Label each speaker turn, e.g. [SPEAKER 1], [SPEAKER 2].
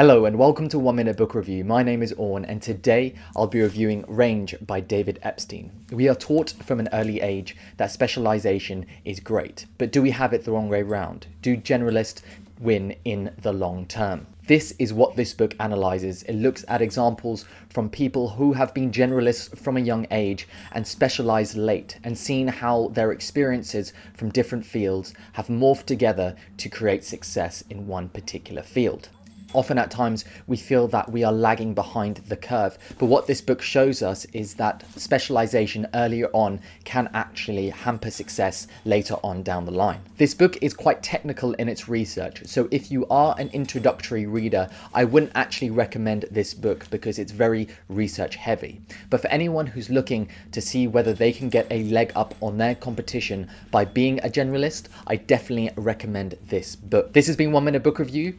[SPEAKER 1] Hello and welcome to One Minute Book Review. My name is Orn and today I'll be reviewing Range by David Epstein. We are taught from an early age that specialization is great, but do we have it the wrong way round? Do generalists win in the long term? This is what this book analyzes. It looks at examples from people who have been generalists from a young age and specialized late, and seen how their experiences from different fields have morphed together to create success in one particular field. Often at times we feel that we are lagging behind the curve, but what this book shows us is that specialization earlier on can actually hamper success later on down the line. This book is quite technical in its research, so if you are an introductory reader, I wouldn't actually recommend this book because it's very research heavy. But for anyone who's looking to see whether they can get a leg up on their competition by being a generalist, I definitely recommend this book. This has been One Minute Book Review.